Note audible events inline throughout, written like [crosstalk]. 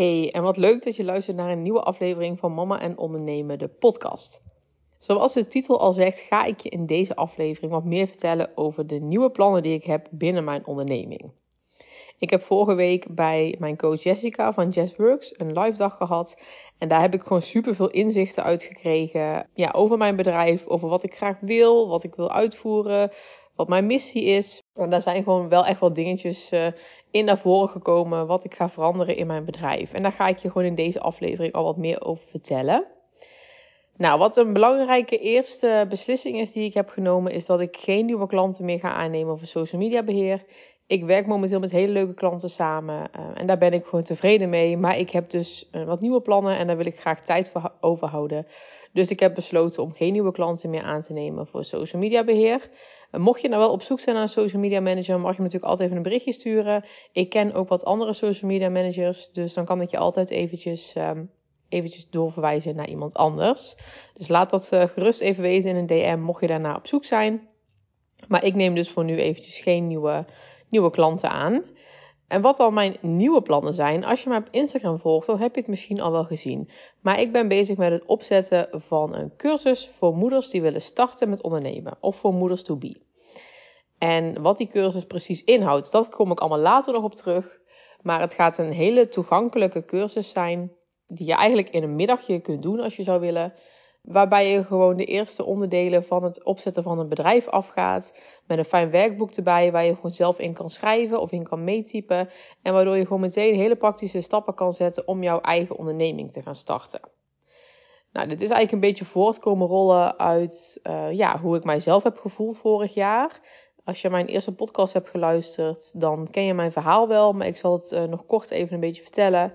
Hey, en wat leuk dat je luistert naar een nieuwe aflevering van Mama en Ondernemen, de podcast. Zoals de titel al zegt, ga ik je in deze aflevering wat meer vertellen over de nieuwe plannen die ik heb binnen mijn onderneming. Ik heb vorige week bij mijn coach Jessica van Jazzworks een live dag gehad. En daar heb ik gewoon super veel inzichten uit gekregen ja, over mijn bedrijf, over wat ik graag wil, wat ik wil uitvoeren, wat mijn missie is. En daar zijn gewoon wel echt wel dingetjes uh, in naar voren gekomen wat ik ga veranderen in mijn bedrijf. En daar ga ik je gewoon in deze aflevering al wat meer over vertellen. Nou, wat een belangrijke eerste beslissing is die ik heb genomen, is dat ik geen nieuwe klanten meer ga aannemen voor social media beheer. Ik werk momenteel met hele leuke klanten samen uh, en daar ben ik gewoon tevreden mee. Maar ik heb dus uh, wat nieuwe plannen en daar wil ik graag tijd voor overhouden. Dus ik heb besloten om geen nieuwe klanten meer aan te nemen voor social media beheer. Mocht je nou wel op zoek zijn naar een social media manager, mag je me natuurlijk altijd even een berichtje sturen. Ik ken ook wat andere social media managers, dus dan kan ik je altijd eventjes, um, eventjes doorverwijzen naar iemand anders. Dus laat dat uh, gerust even weten in een DM, mocht je daarna op zoek zijn. Maar ik neem dus voor nu eventjes geen nieuwe, nieuwe klanten aan. En wat al mijn nieuwe plannen zijn, als je mij op Instagram volgt, dan heb je het misschien al wel gezien. Maar ik ben bezig met het opzetten van een cursus voor moeders die willen starten met ondernemen. Of voor moeders to be. En wat die cursus precies inhoudt, dat kom ik allemaal later nog op terug. Maar het gaat een hele toegankelijke cursus zijn, die je eigenlijk in een middagje kunt doen als je zou willen. Waarbij je gewoon de eerste onderdelen van het opzetten van een bedrijf afgaat. Met een fijn werkboek erbij waar je gewoon zelf in kan schrijven of in kan meetypen. En waardoor je gewoon meteen hele praktische stappen kan zetten om jouw eigen onderneming te gaan starten. Nou, dit is eigenlijk een beetje voortkomen rollen uit uh, ja, hoe ik mijzelf heb gevoeld vorig jaar. Als je mijn eerste podcast hebt geluisterd, dan ken je mijn verhaal wel. Maar ik zal het uh, nog kort even een beetje vertellen.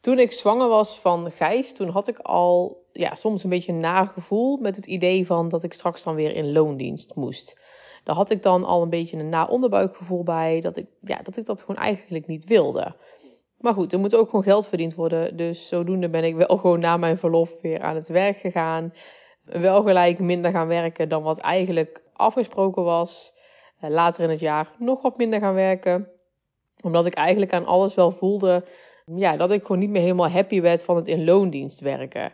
Toen ik zwanger was van Gijs, toen had ik al ja, soms een beetje een nagevoel met het idee van dat ik straks dan weer in loondienst moest. Daar had ik dan al een beetje een na-onderbuikgevoel bij, dat ik, ja, dat ik dat gewoon eigenlijk niet wilde. Maar goed, er moet ook gewoon geld verdiend worden. Dus zodoende ben ik wel [laughs] gewoon na mijn verlof weer aan het werk gegaan. Wel gelijk minder gaan werken dan wat eigenlijk afgesproken was. Eh, later in het jaar nog wat minder gaan werken. Omdat ik eigenlijk aan alles wel voelde ja, dat ik gewoon niet meer helemaal happy werd van het in loondienst werken.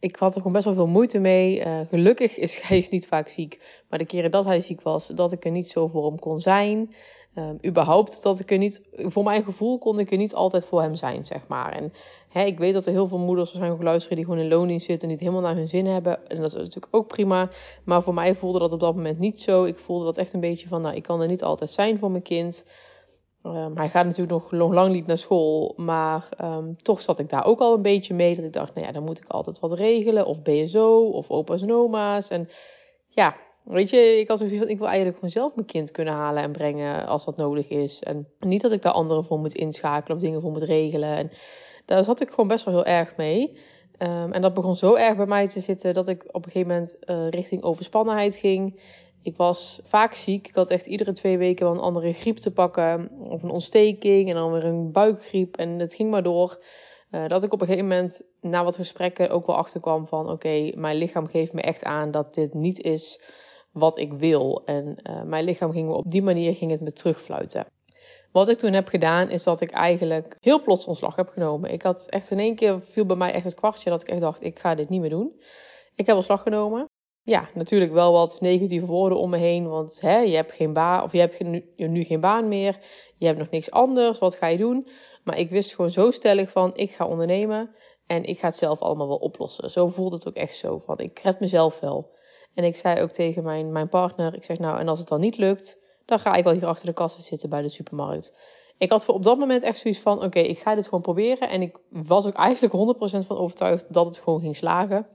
Ik had er gewoon best wel veel moeite mee. Uh, gelukkig is [laughs] Gijs niet vaak ziek. Maar de keren dat hij ziek was, dat ik er niet zo voor hem kon zijn. Um, überhaupt dat ik er niet, voor mijn gevoel kon ik er niet altijd voor hem zijn, zeg maar. En hè, ik weet dat er heel veel moeders waarschijnlijk luisteren die gewoon in loondienst zitten en niet helemaal naar hun zin hebben. En dat is natuurlijk ook prima. Maar voor mij voelde dat op dat moment niet zo. Ik voelde dat echt een beetje van, nou, ik kan er niet altijd zijn voor mijn kind. Um, hij gaat natuurlijk nog, lang niet naar school, maar um, toch zat ik daar ook al een beetje mee. Dat ik dacht, nou ja, dan moet ik altijd wat regelen. Of BSO, of opa's en oma's. En ja, weet je, ik had zoiets van, ik wil eigenlijk gewoon zelf mijn kind kunnen halen en brengen als dat nodig is. En niet dat ik daar anderen voor moet inschakelen of dingen voor moet regelen. En daar zat ik gewoon best wel heel erg mee. Um, en dat begon zo erg bij mij te zitten dat ik op een gegeven moment uh, richting overspannenheid ging. Ik was vaak ziek. Ik had echt iedere twee weken wel een andere griep te pakken. Of een ontsteking en dan weer een buikgriep. En het ging maar door. Uh, dat ik op een gegeven moment na wat gesprekken ook wel achterkwam van... oké, mijn lichaam geeft me echt aan dat dit niet is wat ik wil. En uh, mijn lichaam ging op die manier ging het me terugfluiten. Wat ik toen heb gedaan is dat ik eigenlijk heel plots ontslag heb genomen. Ik had echt in één keer viel bij mij echt het kwartje dat ik echt dacht ik ga dit niet meer doen. Ik heb ontslag genomen ja, natuurlijk wel wat negatieve woorden om me heen. Want hè, je hebt geen baan, of je hebt nu, nu geen baan meer. Je hebt nog niks anders. Wat ga je doen? Maar ik wist gewoon zo stellig van, ik ga ondernemen. En ik ga het zelf allemaal wel oplossen. Zo voelde het ook echt zo van, ik red mezelf wel. En ik zei ook tegen mijn, mijn partner, ik zeg nou, en als het dan niet lukt, dan ga ik wel hier achter de kassa zitten bij de supermarkt. Ik had voor op dat moment echt zoiets van, oké, ik ga dit gewoon proberen. En ik was ook eigenlijk 100% van overtuigd dat het gewoon ging slagen.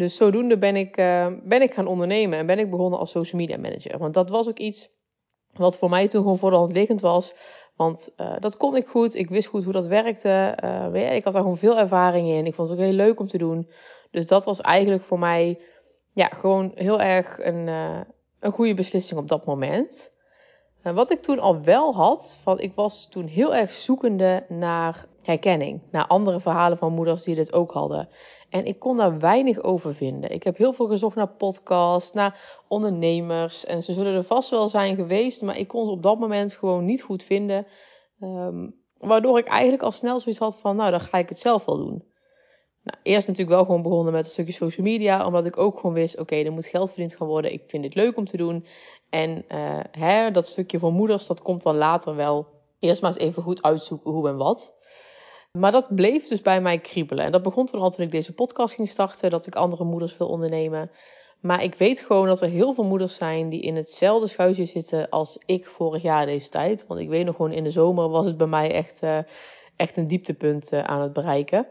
Dus zodoende ben ik, uh, ben ik gaan ondernemen en ben ik begonnen als social media manager. Want dat was ook iets wat voor mij toen gewoon voor de liggend was. Want uh, dat kon ik goed. Ik wist goed hoe dat werkte. Uh, ik had daar gewoon veel ervaring in. Ik vond het ook heel leuk om te doen. Dus dat was eigenlijk voor mij ja, gewoon heel erg een, een goede beslissing op dat moment. wat ik toen al wel had, van ik was toen heel erg zoekende naar herkenning. Naar andere verhalen van moeders die dit ook hadden. En ik kon daar weinig over vinden. Ik heb heel veel gezocht naar podcasts, naar ondernemers. En ze zullen er vast wel zijn geweest, maar ik kon ze op dat moment gewoon niet goed vinden. Um, Waardoor ik eigenlijk al snel zoiets had van, nou, dan ga ik het zelf wel doen. Nou, eerst natuurlijk wel gewoon begonnen met een stukje social media, omdat ik ook gewoon wist, oké, er moet geld verdiend gaan worden. Ik vind het leuk om te doen. En uh, hè, dat stukje voor moeders, dat komt dan later wel. Eerst maar eens even goed uitzoeken hoe en wat. Maar dat bleef dus bij mij kriebelen. En dat begon toen al toen ik deze podcast ging starten, dat ik andere moeders wil ondernemen. Maar ik weet gewoon dat er heel veel moeders zijn die in hetzelfde schuitje zitten als ik vorig jaar deze tijd. Want ik weet nog gewoon in de zomer was het bij mij echt, uh, echt een dieptepunt uh, aan het bereiken.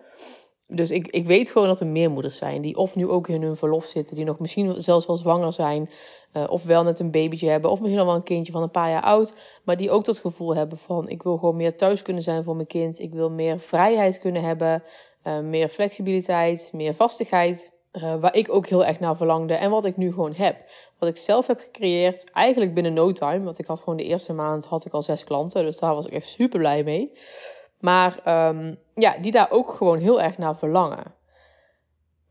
Dus ik, ik weet gewoon dat er meer moeders zijn die of nu ook in hun verlof zitten, die nog misschien zelfs wel zwanger zijn, uh, of wel net een babytje hebben, of misschien al wel een kindje van een paar jaar oud, maar die ook dat gevoel hebben van ik wil gewoon meer thuis kunnen zijn voor mijn kind, ik wil meer vrijheid kunnen hebben, uh, meer flexibiliteit, meer vastigheid, uh, waar ik ook heel erg naar verlangde en wat ik nu gewoon heb. Wat ik zelf heb gecreëerd, eigenlijk binnen no time, want ik had gewoon de eerste maand had ik al zes klanten, dus daar was ik echt super blij mee. Maar um, ja, die daar ook gewoon heel erg naar verlangen.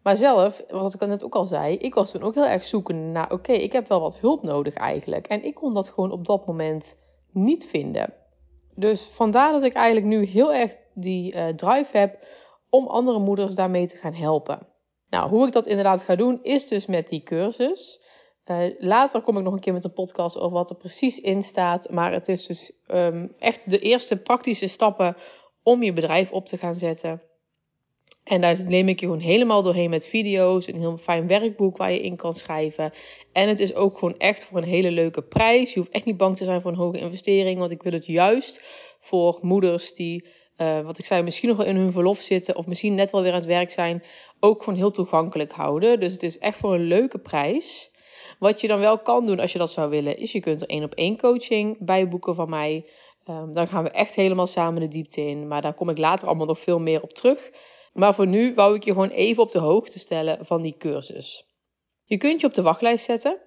Maar zelf, wat ik net ook al zei, ik was toen ook heel erg zoeken naar, oké, ik heb wel wat hulp nodig eigenlijk. En ik kon dat gewoon op dat moment niet vinden. Dus vandaar dat ik eigenlijk nu heel erg die uh, drive heb om andere moeders daarmee te gaan helpen. Nou, hoe ik dat inderdaad ga doen, is dus met die cursus. Uh, later kom ik nog een keer met een podcast over wat er precies in staat. Maar het is dus um, echt de eerste praktische stappen om je bedrijf op te gaan zetten. En daar neem ik je gewoon helemaal doorheen met video's, een heel fijn werkboek waar je in kan schrijven. En het is ook gewoon echt voor een hele leuke prijs. Je hoeft echt niet bang te zijn voor een hoge investering, want ik wil het juist voor moeders die, uh, wat ik zei, misschien nog wel in hun verlof zitten of misschien net wel weer aan het werk zijn, ook gewoon heel toegankelijk houden. Dus het is echt voor een leuke prijs. Wat je dan wel kan doen als je dat zou willen, is je kunt er één op één coaching bij boeken van mij. Um, dan gaan we echt helemaal samen de diepte in. Maar daar kom ik later allemaal nog veel meer op terug. Maar voor nu wou ik je gewoon even op de hoogte stellen van die cursus. Je kunt je op de wachtlijst zetten.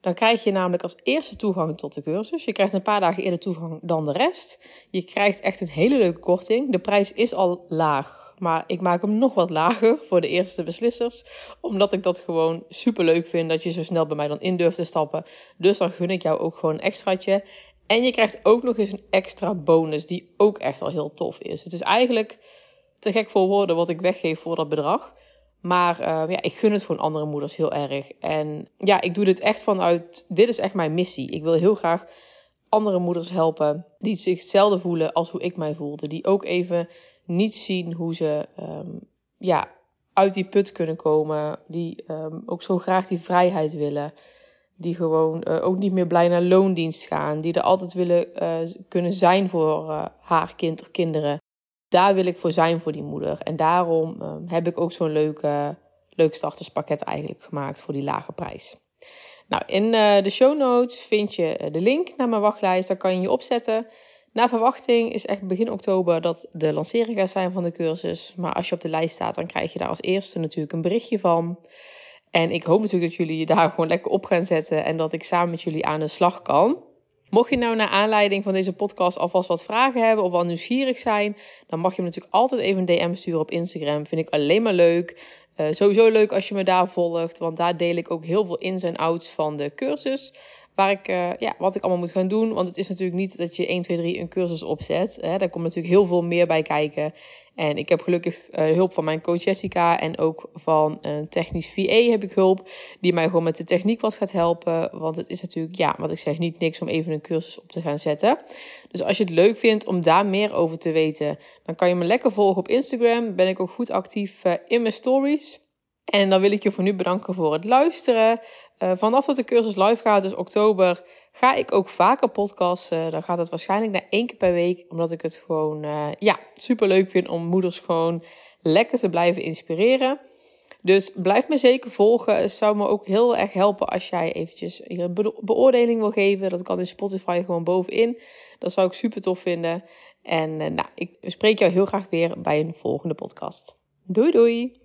Dan krijg je namelijk als eerste toegang tot de cursus. Je krijgt een paar dagen eerder toegang dan de rest. Je krijgt echt een hele leuke korting. De prijs is al laag, maar ik maak hem nog wat lager [laughs] voor de eerste beslissers. Omdat ik dat gewoon super leuk vind dat je zo snel bij mij dan in durft te stappen. Dus dan gun ik jou ook gewoon een extraatje. En je krijgt ook nog eens een extra bonus die ook echt al heel tof is. Het is eigenlijk te gek voor woorden wat ik weggeef voor dat bedrag. Maar uh, ja, ik gun het gewoon andere moeders heel erg. En ja, ik doe dit echt vanuit. Dit is echt mijn missie. Ik wil heel graag andere moeders helpen die zich hetzelfde voelen als hoe ik mij voelde. Die ook even niet zien hoe ze um, ja, uit die put kunnen komen. Die um, ook zo graag die vrijheid willen. Die gewoon uh, ook niet meer blij naar loondienst gaan. Die er altijd willen uh, kunnen zijn voor haar kind of kinderen. Daar wil ik voor zijn voor die moeder. En daarom heb ik ook zo'n leuk, leuk starterspakket eigenlijk gemaakt voor die lage prijs. Nou, in de show notes vind je de link naar mijn wachtlijst. Daar kan je je opzetten. Na verwachting is echt begin oktober dat de lancering gaat zijn van de cursus. Maar als je op de lijst staat, dan krijg je daar als eerste natuurlijk een berichtje van. En ik hoop natuurlijk dat jullie je daar gewoon lekker op gaan zetten en dat ik samen met jullie aan de slag kan. Mocht je nou naar aanleiding van deze podcast alvast wat vragen hebben of wel nieuwsgierig zijn, dan mag je me natuurlijk altijd even een DM sturen op Instagram. Vind ik alleen maar leuk. Uh, sowieso leuk als je me daar volgt, want daar deel ik ook heel veel ins en outs van de cursus. Waar ik, uh, ja, wat ik allemaal moet gaan doen. Want het is natuurlijk niet dat je 1, 2, 3 een cursus opzet. Hè. Daar komt natuurlijk heel veel meer bij kijken. En ik heb gelukkig uh, hulp van mijn coach Jessica en ook van een technisch VA heb ik hulp. Die mij gewoon met de techniek wat gaat helpen. Want het is natuurlijk, ja, wat ik zeg, niet niks om even een cursus op te gaan zetten. Dus als je het leuk vindt om daar meer over te weten, dan kan je me lekker volgen op Instagram. Ben ik ook goed actief uh, in mijn stories. En dan wil ik je voor nu bedanken voor het luisteren. Uh, vanaf dat de cursus live gaat, dus oktober, ga ik ook vaker podcasten. Dan gaat het waarschijnlijk naar één keer per week. Omdat ik het gewoon uh, ja, super leuk vind om moeders gewoon lekker te blijven inspireren. Dus blijf me zeker volgen. Het zou me ook heel erg helpen als jij eventjes een beoordeling wil geven. Dat kan in Spotify gewoon bovenin. Dat zou ik super tof vinden. En nou, ik spreek jou heel graag weer bij een volgende podcast. Doei doei!